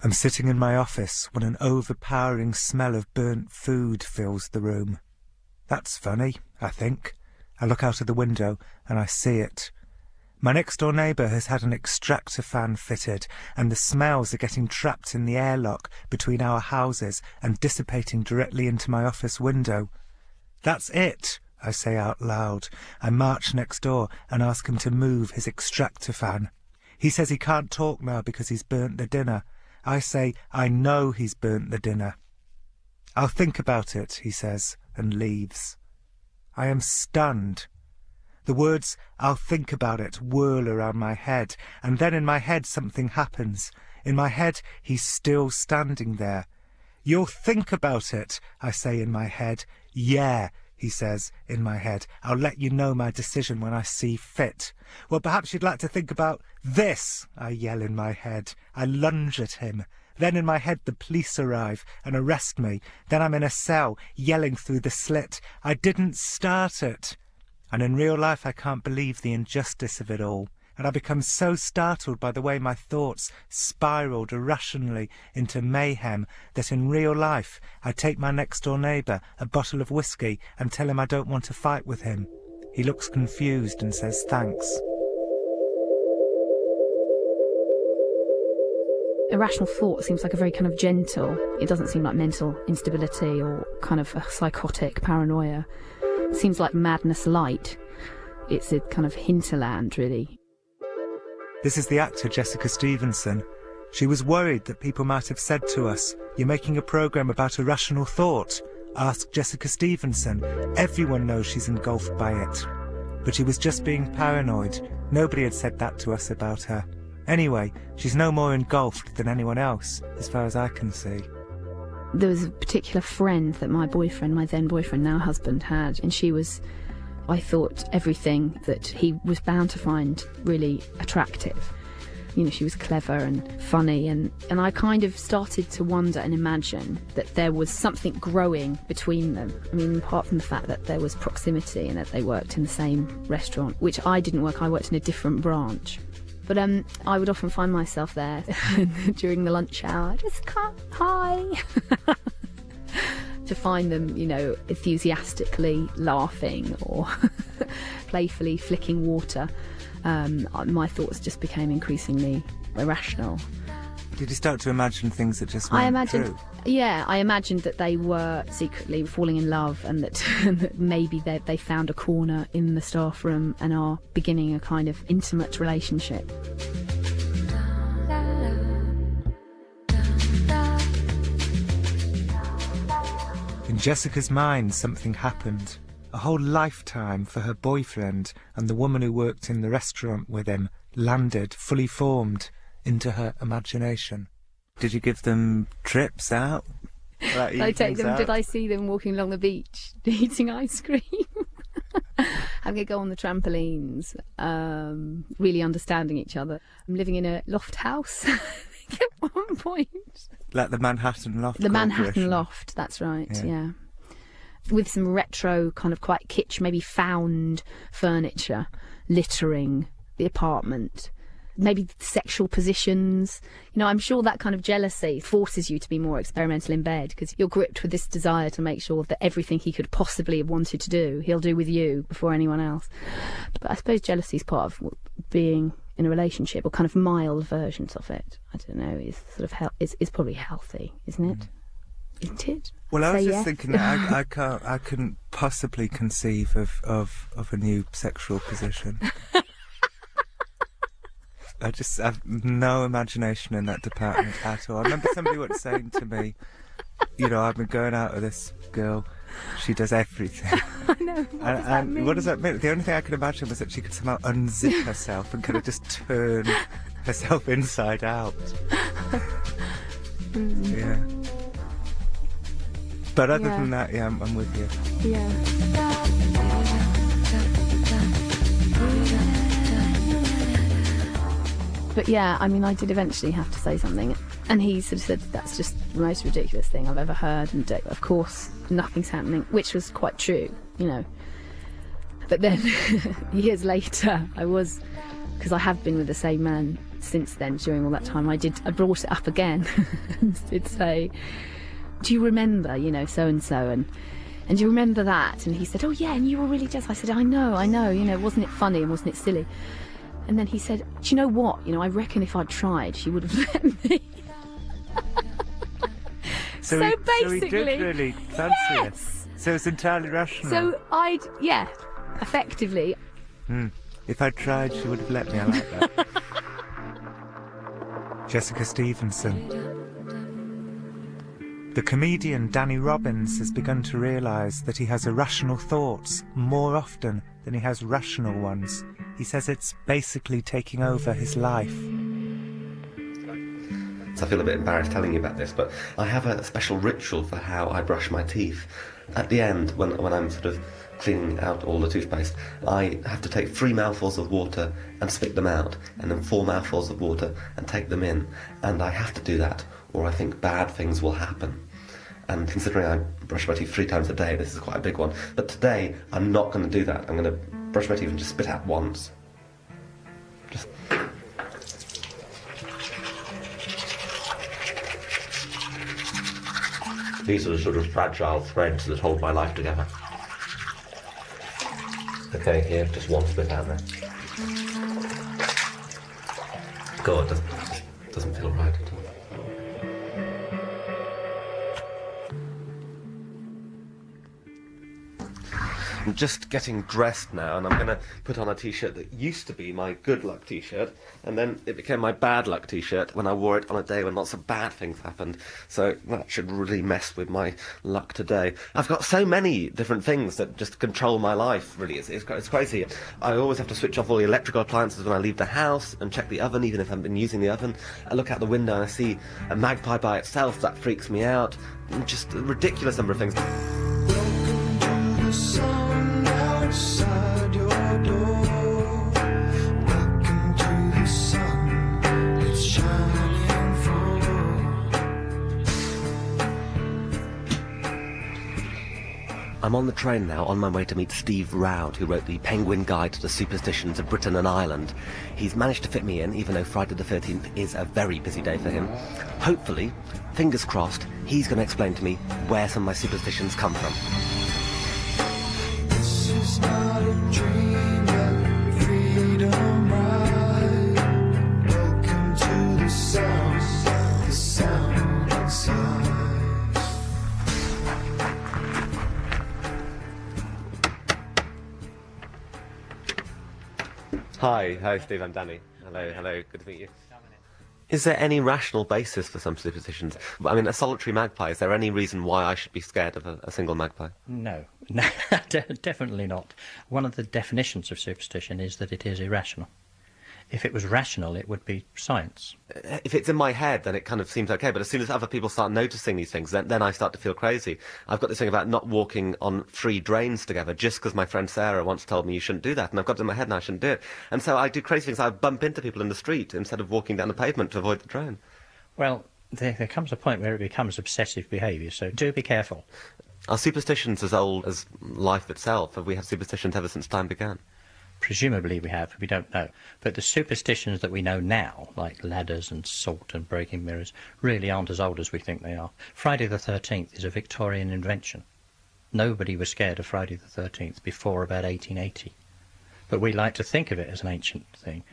I'm sitting in my office when an overpowering smell of burnt food fills the room. That's funny, I think. I look out of the window and I see it. My next door neighbour has had an extractor fan fitted, and the smells are getting trapped in the airlock between our houses and dissipating directly into my office window. That's it, I say out loud. I march next door and ask him to move his extractor fan. He says he can't talk now because he's burnt the dinner. I say I know he's burnt the dinner. I'll think about it, he says, and leaves. I am stunned. The words, I'll think about it, whirl around my head, and then in my head something happens. In my head, he's still standing there. You'll think about it, I say in my head. Yeah, he says in my head. I'll let you know my decision when I see fit. Well, perhaps you'd like to think about this, I yell in my head. I lunge at him. Then in my head the police arrive and arrest me. Then I'm in a cell, yelling through the slit. I didn't start it. And in real life I can't believe the injustice of it all, and I become so startled by the way my thoughts spiraled irrationally into mayhem that in real life I take my next door neighbour a bottle of whisky and tell him I don't want to fight with him. He looks confused and says thanks. Irrational thought seems like a very kind of gentle, it doesn't seem like mental instability or kind of a psychotic paranoia It seems like madness light. It's a kind of hinterland, really. This is the actor Jessica Stevenson. She was worried that people might have said to us, You're making a programme about irrational thought. Ask Jessica Stevenson. Everyone knows she's engulfed by it. But she was just being paranoid. Nobody had said that to us about her. Anyway, she's no more engulfed than anyone else, as far as I can see there was a particular friend that my boyfriend, my then boyfriend, now husband, had, and she was, I thought, everything that he was bound to find really attractive. You know, she was clever and funny, and, and I kind of started to wonder and imagine that there was something growing between them. I mean, apart from the fact that there was proximity and that they worked in the same restaurant, which I didn't work, I worked in a different branch. But um, I would often find myself there during the lunch hour. Just come, hi. to find them, you know, enthusiastically laughing or playfully flicking water. Um, my thoughts just became increasingly irrational. Did you start to imagine things that just weren't I imagined, true? Yeah, I imagined that they were secretly falling in love and that, that maybe they, they found a corner in the staff room and are beginning a kind of intimate relationship. In Jessica's mind, something happened. A whole lifetime for her boyfriend and the woman who worked in the restaurant with him landed, fully formed, into her imagination. Did you give them trips out? Did I take them? Out? Did I see them walking along the beach, eating ice cream, having a go on the trampolines, um, really understanding each other? I'm living in a loft house at one point. Like the Manhattan Loft. The Manhattan Loft. That's right. yeah. yeah with some retro kind of quite kitsch, maybe found furniture littering the apartment maybe sexual positions. You know, I'm sure that kind of jealousy forces you to be more experimental in bed because you're gripped with this desire to make sure that everything he could possibly have wanted to do, he'll do with you before anyone else. But I suppose jealousy is part of being in a relationship or kind of mild versions of it. I don't know, is sort of he- is, is probably healthy, isn't it? Mm. Isn't it? Well, I was just yes. thinking that I, I can't, I couldn't possibly conceive of, of, of a new sexual position. I just have no imagination in that department at all. I remember somebody once saying to me, you know, I've been going out with this girl. She does everything. Know. What, and, does and what does that mean? The only thing I could imagine was that she could somehow unzip herself and kind of just turn herself inside out. Mm. Yeah. But other yeah. than that, yeah, I'm, I'm with you. Yeah. But yeah, I mean, I did eventually have to say something. And he sort of said, that's just the most ridiculous thing I've ever heard. And of course, nothing's happening, which was quite true, you know. But then, years later, I was, because I have been with the same man since then, during all that time, I did. I brought it up again and did say, "Do you remember? You know, so and so and." And do you remember that? And he said, Oh, yeah, and you were really just. I said, I know, I know, you know, wasn't it funny and wasn't it silly? And then he said, Do you know what? You know, I reckon if I'd tried, she would have let me. so, so he, basically. So he did really fancy yes! it. So it's entirely rational. So I'd, yeah, effectively. Mm. If I'd tried, she would have let me. I like that. Jessica Stevenson. The comedian Danny Robins has begun to realise that he has irrational thoughts more often than he has rational ones. He says it's basically taking over his life. So I feel a bit embarrassed telling you about this, but I have a special ritual for how I brush my teeth. At the end, when, when I'm sort of cleaning out all the toothpaste, I have to take three mouthfuls of water and spit them out, and then four mouthfuls of water and take them in. And I have to do that, or I think bad things will happen. And considering I brush my teeth three times a day, this is quite a big one. But today, I'm not going to do that. I'm going to brush my teeth and just spit out once. Just. These are the sort of fragile threads that hold my life together. Okay, here, just one spit out there. God, doesn't, doesn't feel right just getting dressed now, and I'm going to put on a t-shirt that used to be my good luck t-shirt, and then it became my bad luck t-shirt when I wore it on a day when lots of bad things happened. So that should really mess with my luck today. I've got so many different things that just control my life. Really, it's, it's, it's crazy. I always have to switch off all the electrical appliances when I leave the house and check the oven, even if I haven't been using the oven. I look out the window and I see a magpie by itself. That freaks me out. Just a ridiculous number of things. I'm on the train now, on my way to meet Steve Roud, who wrote the Penguin Guide to the Superstitions of Britain and Ireland. He's managed to fit me in, even though Friday the 13th is a very busy day for him. Hopefully, fingers crossed, he's going to explain to me where some of my superstitions come from. Hi, hi, Steve. I'm Danny. Hello, hello. Good to meet you. Is there any rational basis for some superstitions? I mean, a solitary magpie. Is there any reason why I should be scared of a, a single magpie? No, no, definitely not. One of the definitions of superstition is that it is irrational. If it was rational, it would be science. Uh, if it's in my head, then it kind of seems okay. But as soon as other people start noticing these things, then, then I start to feel crazy. I've got this thing about not walking on three drains together just because my friend Sarah once told me you shouldn't do that. And I've got it in my head and I shouldn't do it. And so I do crazy things. I bump into people in the street instead of walking down the pavement to avoid the drain. Well, there, there comes a point where it becomes obsessive behaviour, so do be careful. Are superstitions as old as life itself? Have we had superstitions ever since time began? Presumably we have, we don't know. But the superstitions that we know now, like ladders and salt and breaking mirrors, really aren't as old as we think they are. Friday the 13th is a Victorian invention. Nobody was scared of Friday the 13th before about 1880. But we like to think of it as an ancient thing.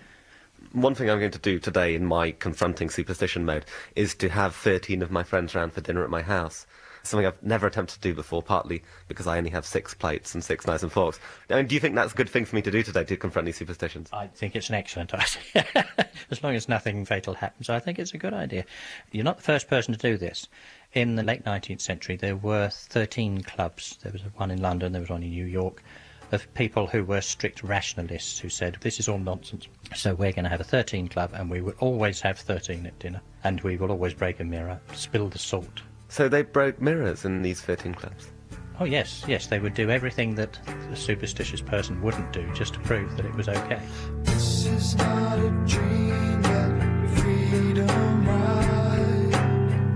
One thing I'm going to do today in my confronting superstition mode is to have 13 of my friends round for dinner at my house something I've never attempted to do before, partly because I only have six plates and six knives and forks. I mean, do you think that's a good thing for me to do today, to confront these superstitions? I think it's an excellent idea. as long as nothing fatal happens, I think it's a good idea. You're not the first person to do this. In the late 19th century, there were 13 clubs. There was one in London, there was one in New York, of people who were strict rationalists who said, this is all nonsense. So we're going to have a 13 club, and we will always have 13 at dinner, and we will always break a mirror, spill the salt, so they broke mirrors in these 13 clubs? Oh, yes, yes. They would do everything that a superstitious person wouldn't do just to prove that it was okay. This is not a dream, but freedom ride.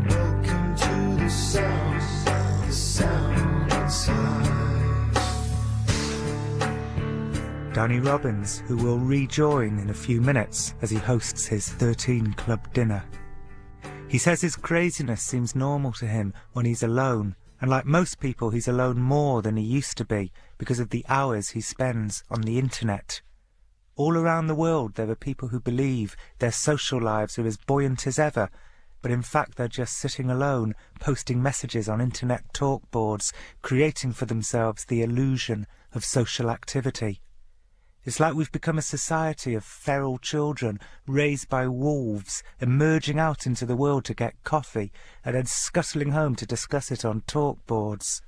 Welcome to the sound, the sound inside. Danny Robins, who will rejoin in a few minutes as he hosts his 13 Club dinner. He says his craziness seems normal to him when he's alone, and like most people, he's alone more than he used to be because of the hours he spends on the internet. All around the world, there are people who believe their social lives are as buoyant as ever, but in fact they're just sitting alone, posting messages on internet talk boards, creating for themselves the illusion of social activity. It's like we've become a society of feral children raised by wolves, emerging out into the world to get coffee and then scuttling home to discuss it on talk boards.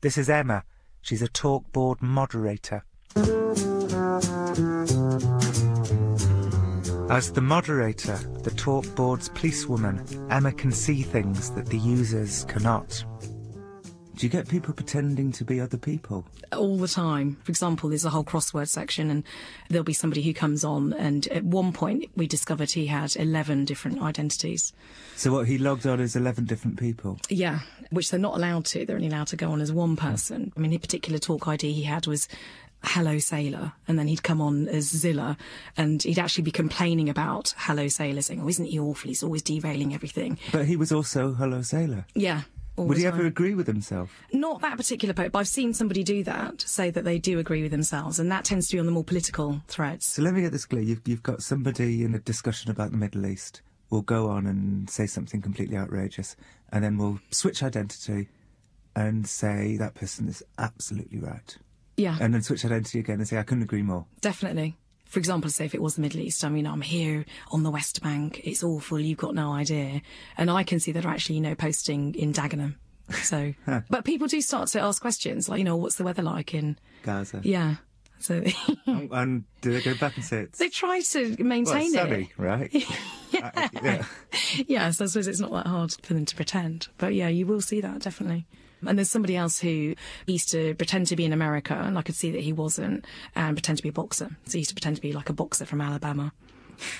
This is Emma. She's a talk board moderator. As the moderator, the talk board's policewoman, Emma can see things that the users cannot. Do you get people pretending to be other people? All the time. For example, there's a whole crossword section, and there'll be somebody who comes on, and at one point we discovered he had 11 different identities. So, what, he logged on as 11 different people? Yeah, which they're not allowed to. They're only allowed to go on as one hmm. person. I mean, the particular talk ID he had was Hello Sailor, and then he'd come on as Zilla, and he'd actually be complaining about Hello Sailor, saying, "Oh, isn't he awful? He's always derailing everything." But he was also Hello Sailor. Yeah. Would he ever agree with himself? Not that particular poet, but I've seen somebody do that, say that they do agree with themselves, and that tends to be on the more political threads. So let me get this clear. You've, you've got somebody in a discussion about the Middle East will go on and say something completely outrageous, and then we'll switch identity and say that person is absolutely right. Yeah, And then switch identity again and say, I couldn't agree more. definitely. For example, say if it was the Middle East, I mean, I'm here on the West Bank, it's awful, you've got no idea. And I can see that are actually, you know, posting in Dagenham. So, but people do start to ask questions, like, you know, what's the weather like in, Gaza. yeah. So And, and do they go back and say it's they try to well, maintain it. sunny, right? Uh, yeah. Yes, I suppose it's not that hard for them to pretend. But yeah, you will see that definitely. And there's somebody else who used to pretend to be in America, and I could see that he wasn't, and pretend to be a boxer. So he used to pretend to be like a boxer from Alabama.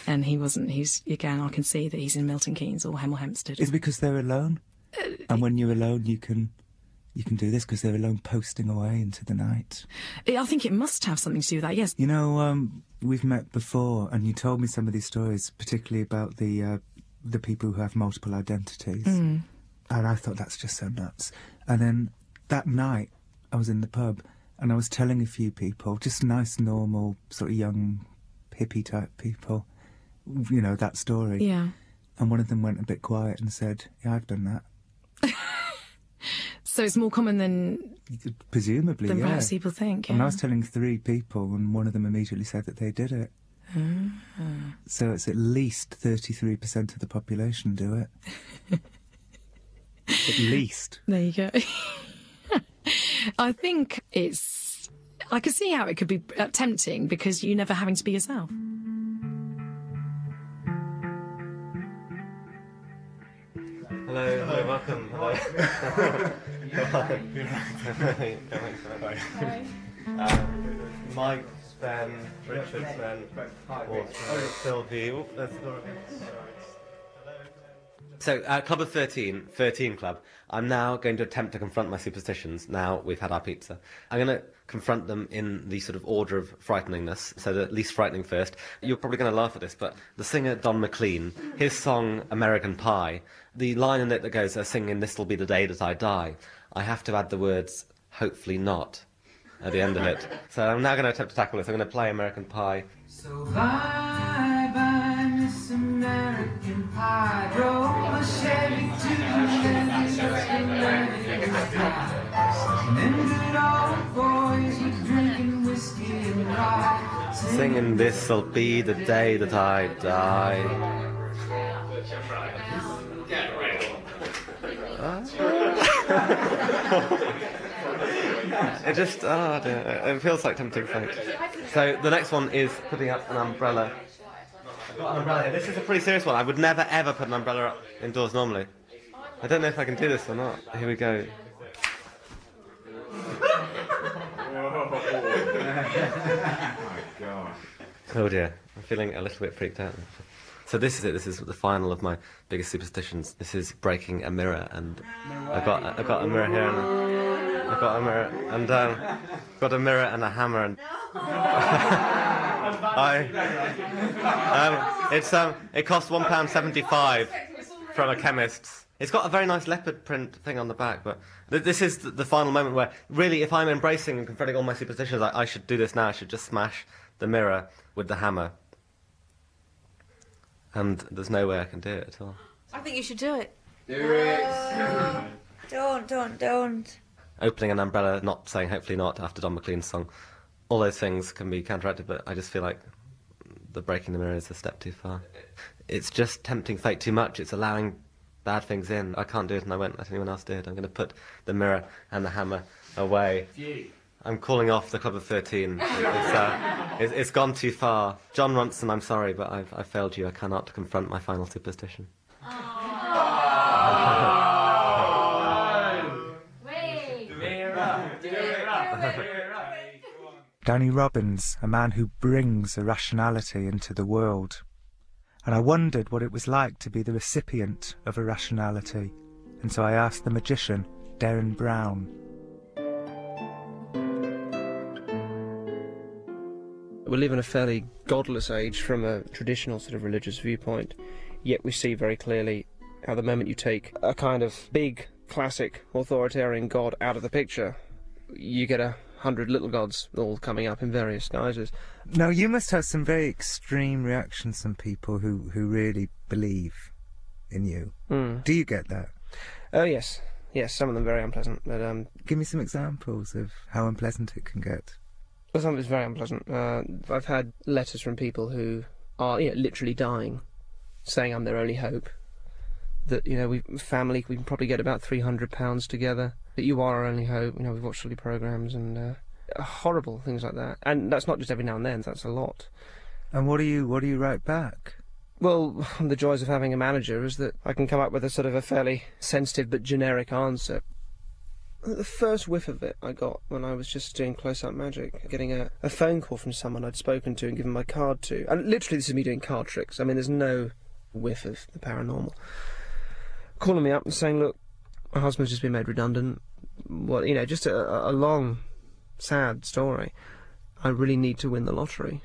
And he wasn't. He's, again, I can see that he's in Milton Keynes or Hemel Hempstead. Is it because they're alone? Uh, and when you're alone, you can you can do this because they're alone, posting away into the night. I think it must have something to do with that, yes. You know, um, we've met before, and you told me some of these stories, particularly about the uh, the people who have multiple identities, Mm. and I thought that's just so nuts. And then that night, I was in the pub, and I was telling a few people, just nice, normal, sort of young, hippie type people, you know, that story. Yeah. And one of them went a bit quiet and said, "Yeah, I've done that." So it's more common than, Presumably, than yeah. perhaps people think. And I was telling three people, and one of them immediately said that they did it. Ah. So it's at least 33% of the population do it. at least. There you go. I think it's. I can see how it could be uh, tempting because you're never having to be yourself. Hello, hello, welcome. Hello. uh, Mike, Ben, Richard, Ben, or Sylvie. Oh, there's Laura. So, uh, Club of 13, 13 Club, I'm now going to attempt to confront my superstitions now we've had our pizza. I'm going to confront them in the sort of order of frighteningness, so the least frightening first. You're probably going to laugh at this, but the singer Don McLean, his song American Pie, the line in it that goes, singing This'll Be the Day That I Die, I have to add the words, hopefully not, at the end of it. So I'm now going to attempt to tackle this. I'm going to play American Pie. So bye bye, Miss American Pie. Singing This'll Be the Day That I Die. It just, oh dear, it feels like tempting fate. So the next one is putting up an umbrella. I've got an umbrella. This is a pretty serious one. I would never ever put an umbrella up indoors normally. I don't know if I can do this or not. Here we go. Oh dear, I'm feeling a little bit freaked out. So this is it. This is the final of my biggest superstitions. This is breaking a mirror, and I've got I've got a mirror here. And I've got a mirror and um, got a mirror and a hammer and I um, it's um it costs one pound seventy five from a chemist's. It's got a very nice leopard print thing on the back, but th- this is the, the final moment where really, if I'm embracing and confronting all my superstitions, I, I should do this now. I should just smash the mirror with the hammer, and there's no way I can do it at all. I think you should do it. do it. Don't, don't, don't. opening an umbrella, not saying hopefully not after Don McLean's song. All those things can be counteracted, but I just feel like the breaking the mirror is a step too far. It's just tempting fate too much. It's allowing bad things in. I can't do it, and I won't let anyone else do it. I'm going to put the mirror and the hammer away. I'm calling off the Club of 13. It's, uh, it's, it's gone too far. Jon Ronson, I'm sorry, but I've, I've failed you. I cannot confront my final superstition. Danny Robins, a man who brings irrationality into the world. And I wondered what it was like to be the recipient of irrationality, and so I asked the magician, Derren Brown. We live in a fairly godless age from a traditional sort of religious viewpoint, yet we see very clearly how the moment you take a kind of big, classic, authoritarian god out of the picture, you get a hundred little gods all coming up in various guises. Now, you must have some very extreme reactions from people who, who really believe in you. Hmm. Do you get that? Oh, yes. Yes, some of them very unpleasant, but um, Give me some examples of how unpleasant it can get. Well, some of it's very unpleasant. Uh, I've had letters from people who are you know, literally dying, saying I'm their only hope. That you know, we family we can probably get about three hundred pounds together. That you are our only hope. You know, we've watched all your programs and uh, horrible things like that. And that's not just every now and then. That's a lot. And what do you what do you write back? Well, the joys of having a manager is that I can come up with a sort of a fairly sensitive but generic answer. The first whiff of it I got when I was just doing close up magic, getting a, a phone call from someone I'd spoken to and given my card to. And literally, this is me doing card tricks. I mean, there's no whiff of the paranormal. Calling me up and saying, Look, my husband's just been made redundant. Well, you know, just a, a long, sad story. I really need to win the lottery.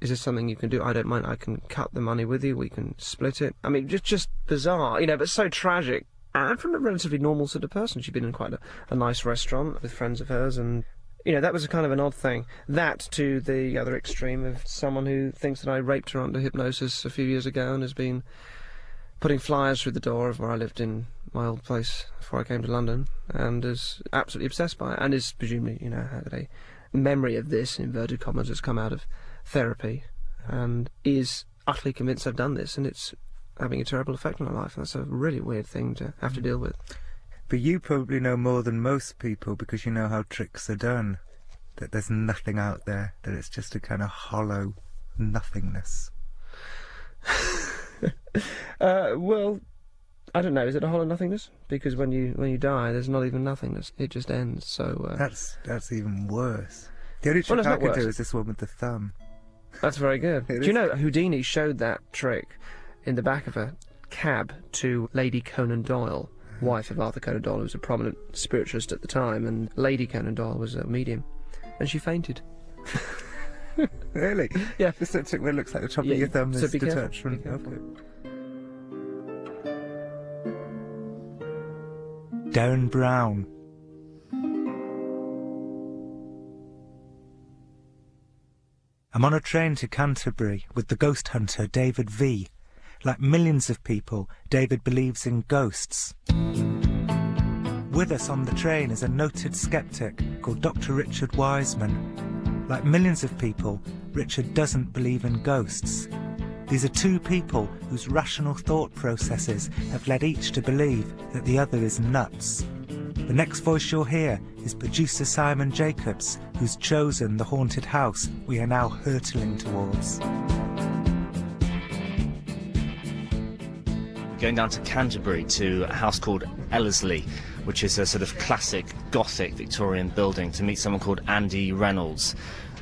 Is this something you can do? I don't mind. I can cut the money with you. We can split it. I mean, just just bizarre, you know, but so tragic. And from a relatively normal sort of person, she'd been in quite a, a nice restaurant with friends of hers, and you know that was a kind of an odd thing. That to the other extreme of someone who thinks that I raped her under hypnosis a few years ago and has been putting flyers through the door of where I lived in my old place before I came to London, and is absolutely obsessed by it, and is presumably, you know, had a memory of this inverted commas has come out of therapy, and is utterly convinced I've done this, and it's having a terrible effect on her life. and That's a really weird thing to have to mm. deal with. But you probably know more than most people because you know how tricks are done. That there's nothing out there, that it's just a kind of hollow nothingness. Uh, well, I don't know. Is it a hole hollow nothingness? Because when you when you die, there's not even nothingness. It just ends. So uh, That's that's even worse. The only Well, trick it's I could do is this one with the thumb. That's very good. Do you know Houdini showed that trick in the back of a cab to Lady Conan Doyle, wife of Arthur Conan Doyle, who was a prominent spiritualist at the time, and Lady Conan Doyle was a medium, and she fainted. Really? Yeah. Just that where it looks like the top Yeah, of your thumb so is be careful, detached from. be. Okay. Derren Brown. I'm on a train to Canterbury with the ghost hunter David Vee Like millions of people, David believes in ghosts. With us on the train is a noted skeptic called Dr. Richard Wiseman. Like millions of people, Richard doesn't believe in ghosts. These are two people whose rational thought processes have led each to believe that the other is nuts. The next voice you'll hear is producer Simon Jacobs, who's chosen the haunted house we are now hurtling towards. going down to Canterbury to a house called Ellerslie, which is a sort of classic Gothic Victorian building, to meet someone called Andy Reynolds.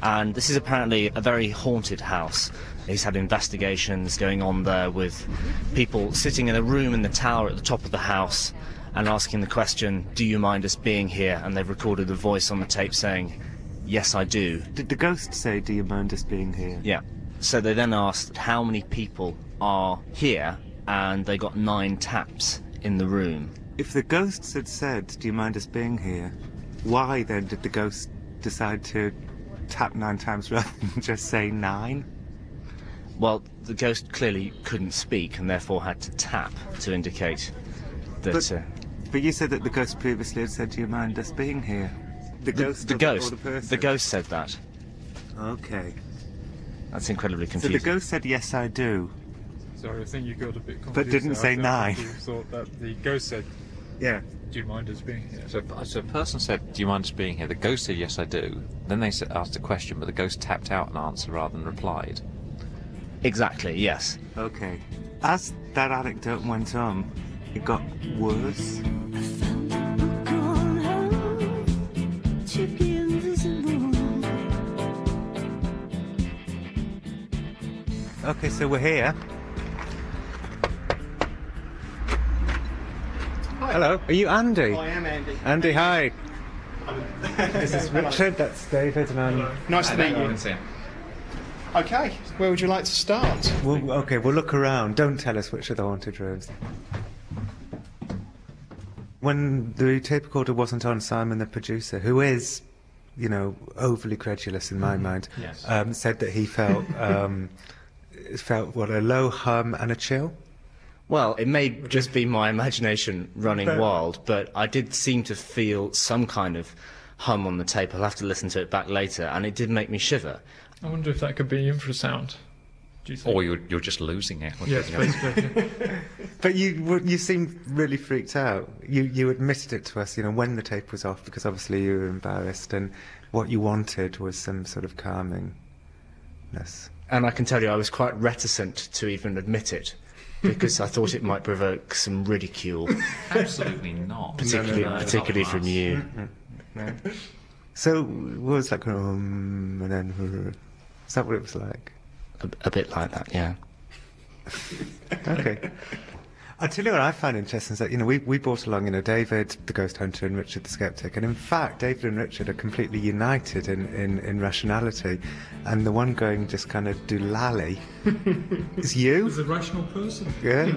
And this is apparently a very haunted house. He's had investigations going on there with people sitting in a room in the tower at the top of the house and asking the question, Do you mind us being here? And they've recorded the voice on the tape saying, Yes, I do. Did the ghost say, Do you mind us being here? Yeah. So they then asked how many people are here, and they got nine taps in the room. If the ghosts had said, Do you mind us being here? Why then did the ghost decide to tap nine times rather than just say nine? Well, the ghost clearly couldn't speak and therefore had to tap to indicate that. But- uh, But you said that the ghost previously had said, Do you mind us being here? The the, ghost the or ghost, the person? the ghost said that. Okay. That's incredibly So confusing. the ghost said, Yes, I do. Sorry, I think you got a bit confused. But didn't there. say I nine. You thought that the ghost said, Yeah. "Do you mind us being here?" So, so a person said, "Do you mind us being here?" The ghost said, "Yes, I do." Then they s- asked a question, but the ghost tapped out an answer rather than replied. Exactly, yes. Okay. As that anecdote went on, it got worse. Okay, so we're here. Hello, are you Andy? I am Andy. Andy, hi. this is Richard, that's David, and I'm. Nice to meet you. Okay, where would you like to start? Well, okay, we'll look around. Don't tell us which are the haunted rooms. When the tape recorder wasn't on, Simon, the producer, who is, you know, overly credulous in my mind, Yes. um, said that he felt um, felt what a low hum and a chill. Well, it may just be my imagination running But- wild, but I did seem to feel some kind of hum on the tape. I'll have to listen to it back later, and it did make me shiver. I wonder if that could be infrasound. Do you think? Or you're, you're just losing it. yes, basically. But you you seemed really freaked out. You you admitted it to us, you know, when the tape was off, because obviously you were embarrassed, and what you wanted was some sort of calmingness. And I can tell you, I was quite reticent to even admit it because I thought it might provoke some ridicule, Absolutely not. particularly, No, no, no, particularly not from us. you. Mm, mm, mm. So it was like um, and then is that what it was like? A, a bit like that, yeah. Okay. I'll tell you what I find interesting is that, you know, we, we brought along, you know, David, the ghost hunter, and Richard the skeptic. And in fact, David and Richard are completely united in, in, in rationality. And the one going just kind of doolally is you. As a rational person. Yeah.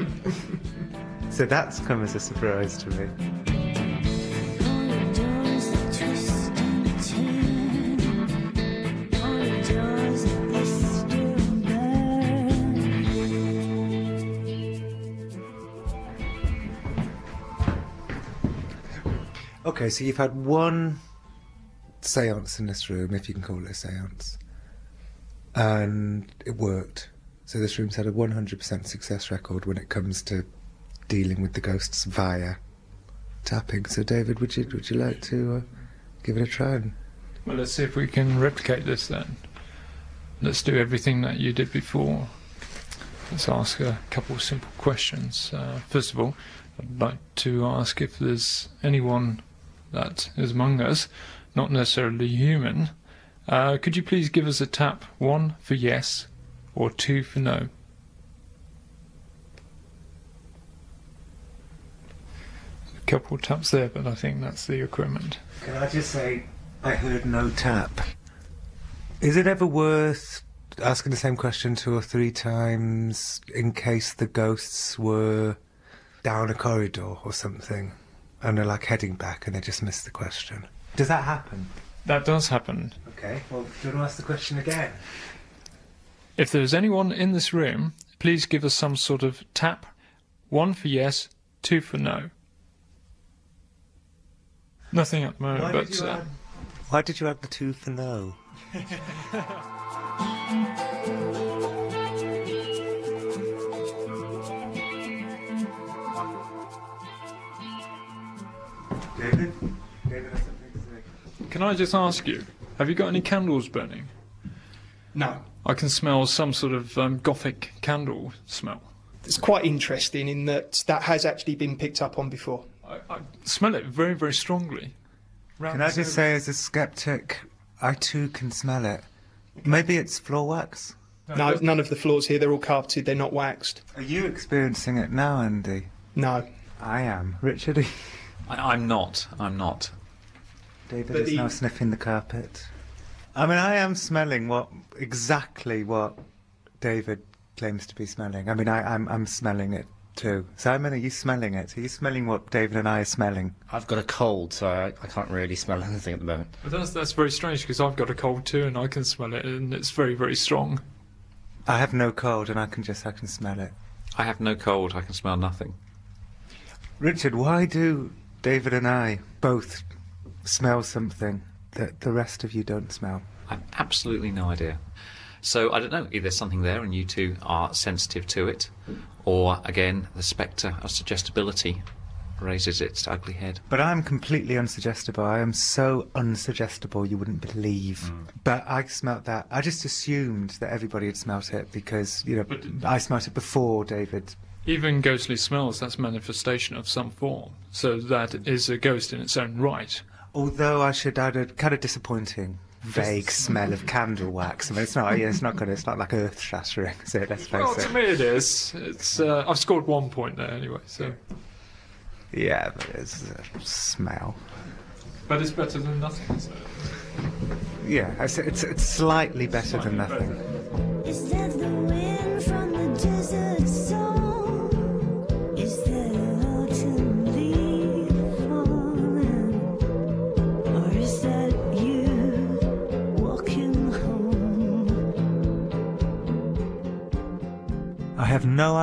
so that's come as a surprise to me. Okay, so you've had one seance in this room, if you can call it a seance, and it worked. So this room's had a 100% success record when it comes to dealing with the ghosts via tapping. So, David, would you would you like to uh, give it a try? And Well, let's see if we can replicate this then. Let's do everything that you did before. Let's ask a couple of simple questions. Uh, first of all, I'd like to ask if there's anyone that is among us, not necessarily human. Uh, could you please give us a tap? One for yes, or two for no. A couple of taps there, but I think that's the equipment. Can I just say, I heard no tap. Is it ever worth asking the same question two or three times in case the ghosts were down a corridor or something and they're like heading back and they just miss the question? Does that happen? That does happen. Okay, well, do you want to ask the question again? If there's anyone in this room, please give us some sort of tap. One for yes, two for no. Nothing at the moment, Why but did, uh, add, why did you add the two for no? David? David has something can I just ask you, have you got any candles burning? No. I can smell some sort of um, gothic candle smell. It's quite interesting in that that has actually been picked up on before. I, I smell it very, very strongly. Can I just say, as a skeptic, I too can smell it. Maybe it's floor wax? No, none of the floors here, they're all carpeted, they're not waxed. Are you experiencing it now, Andy? No. I am. Richard, I, I'm not. I'm not. David But is the- now sniffing the carpet. I mean, I am smelling what exactly what David claims to be smelling. I mean, I, I'm I'm smelling it too. Simon, are you smelling it? Are you smelling what David and I are smelling? I've got a cold, so I, I can't really smell anything at the moment. But that's that's very strange because I've got a cold too and I can smell it and it's very very strong. I have no cold, and I can just I can smell it. I have no cold. I can smell nothing. Richard, why do David and I both smell something that the rest of you don't smell? I've absolutely no idea. So I don't know. Either there's something there and you two are sensitive to it, or again, the spectre of suggestibility raises its ugly head. But I'm completely unsuggestible. I am so unsuggestible you wouldn't believe. Hmm. But I smelt that. I just assumed that everybody had smelt it because, you know, But- I smelt it before David. Even ghostly smells, that's manifestation of some form. So that is a ghost in its own right. Although I should add a kind of disappointing vague smell of candle wax. I mean, it's not. Yeah, it's not good. It's not like earth shattering. So let's face Well, it. to me it is. It's uh, I've scored one point there anyway. So, Yeah, but it's a smell. but it's better than nothing. Isn't it? Yeah, it's, it's, it's slightly better than nothing. Is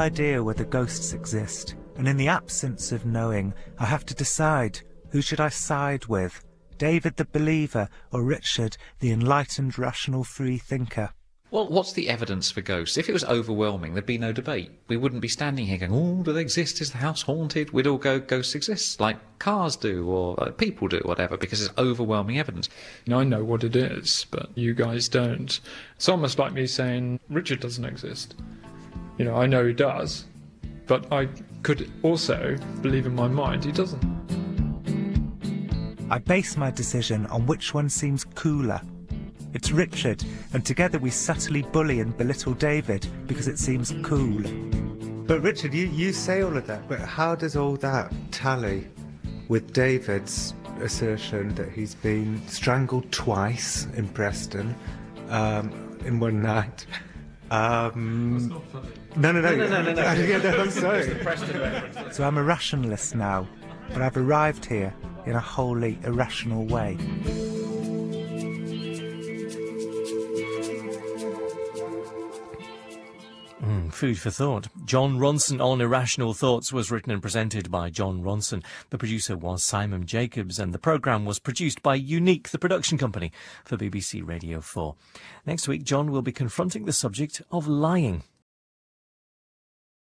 idea whether ghosts exist, and in the absence of knowing, I have to decide who should I side with, David the believer or Richard the enlightened rational free thinker. Well, what's the evidence for ghosts? If it was overwhelming, there'd be no debate. We wouldn't be standing here going, "Oh, do they exist? Is the house haunted?" We'd all go, "Ghosts exist," like cars do or uh, people do, whatever, because it's overwhelming evidence. You know, I know what it is, but you guys don't. It's almost like me saying Richard doesn't exist. You know, I know he does, but I could also believe in my mind he doesn't. I base my decision on which one seems cooler. It's Richard, and together we subtly bully and belittle David because it seems cool. But Richard, you, you say all of that, but how does all that tally with David's assertion that he's been strangled twice in Preston um, in one night? Um, no, no, no, No, no, no, no. Yeah, no, I'm sorry. It's the Preston reference. So I'm a rationalist now, but I've arrived here in a wholly irrational way. Mm, food for thought. Jon Ronson on Irrational Thoughts was written and presented by Jon Ronson. The producer was Simon Jacobs, and the programme was produced by Unique, the production company for BBC Radio 4. Next week, Jon will be confronting the subject of lying.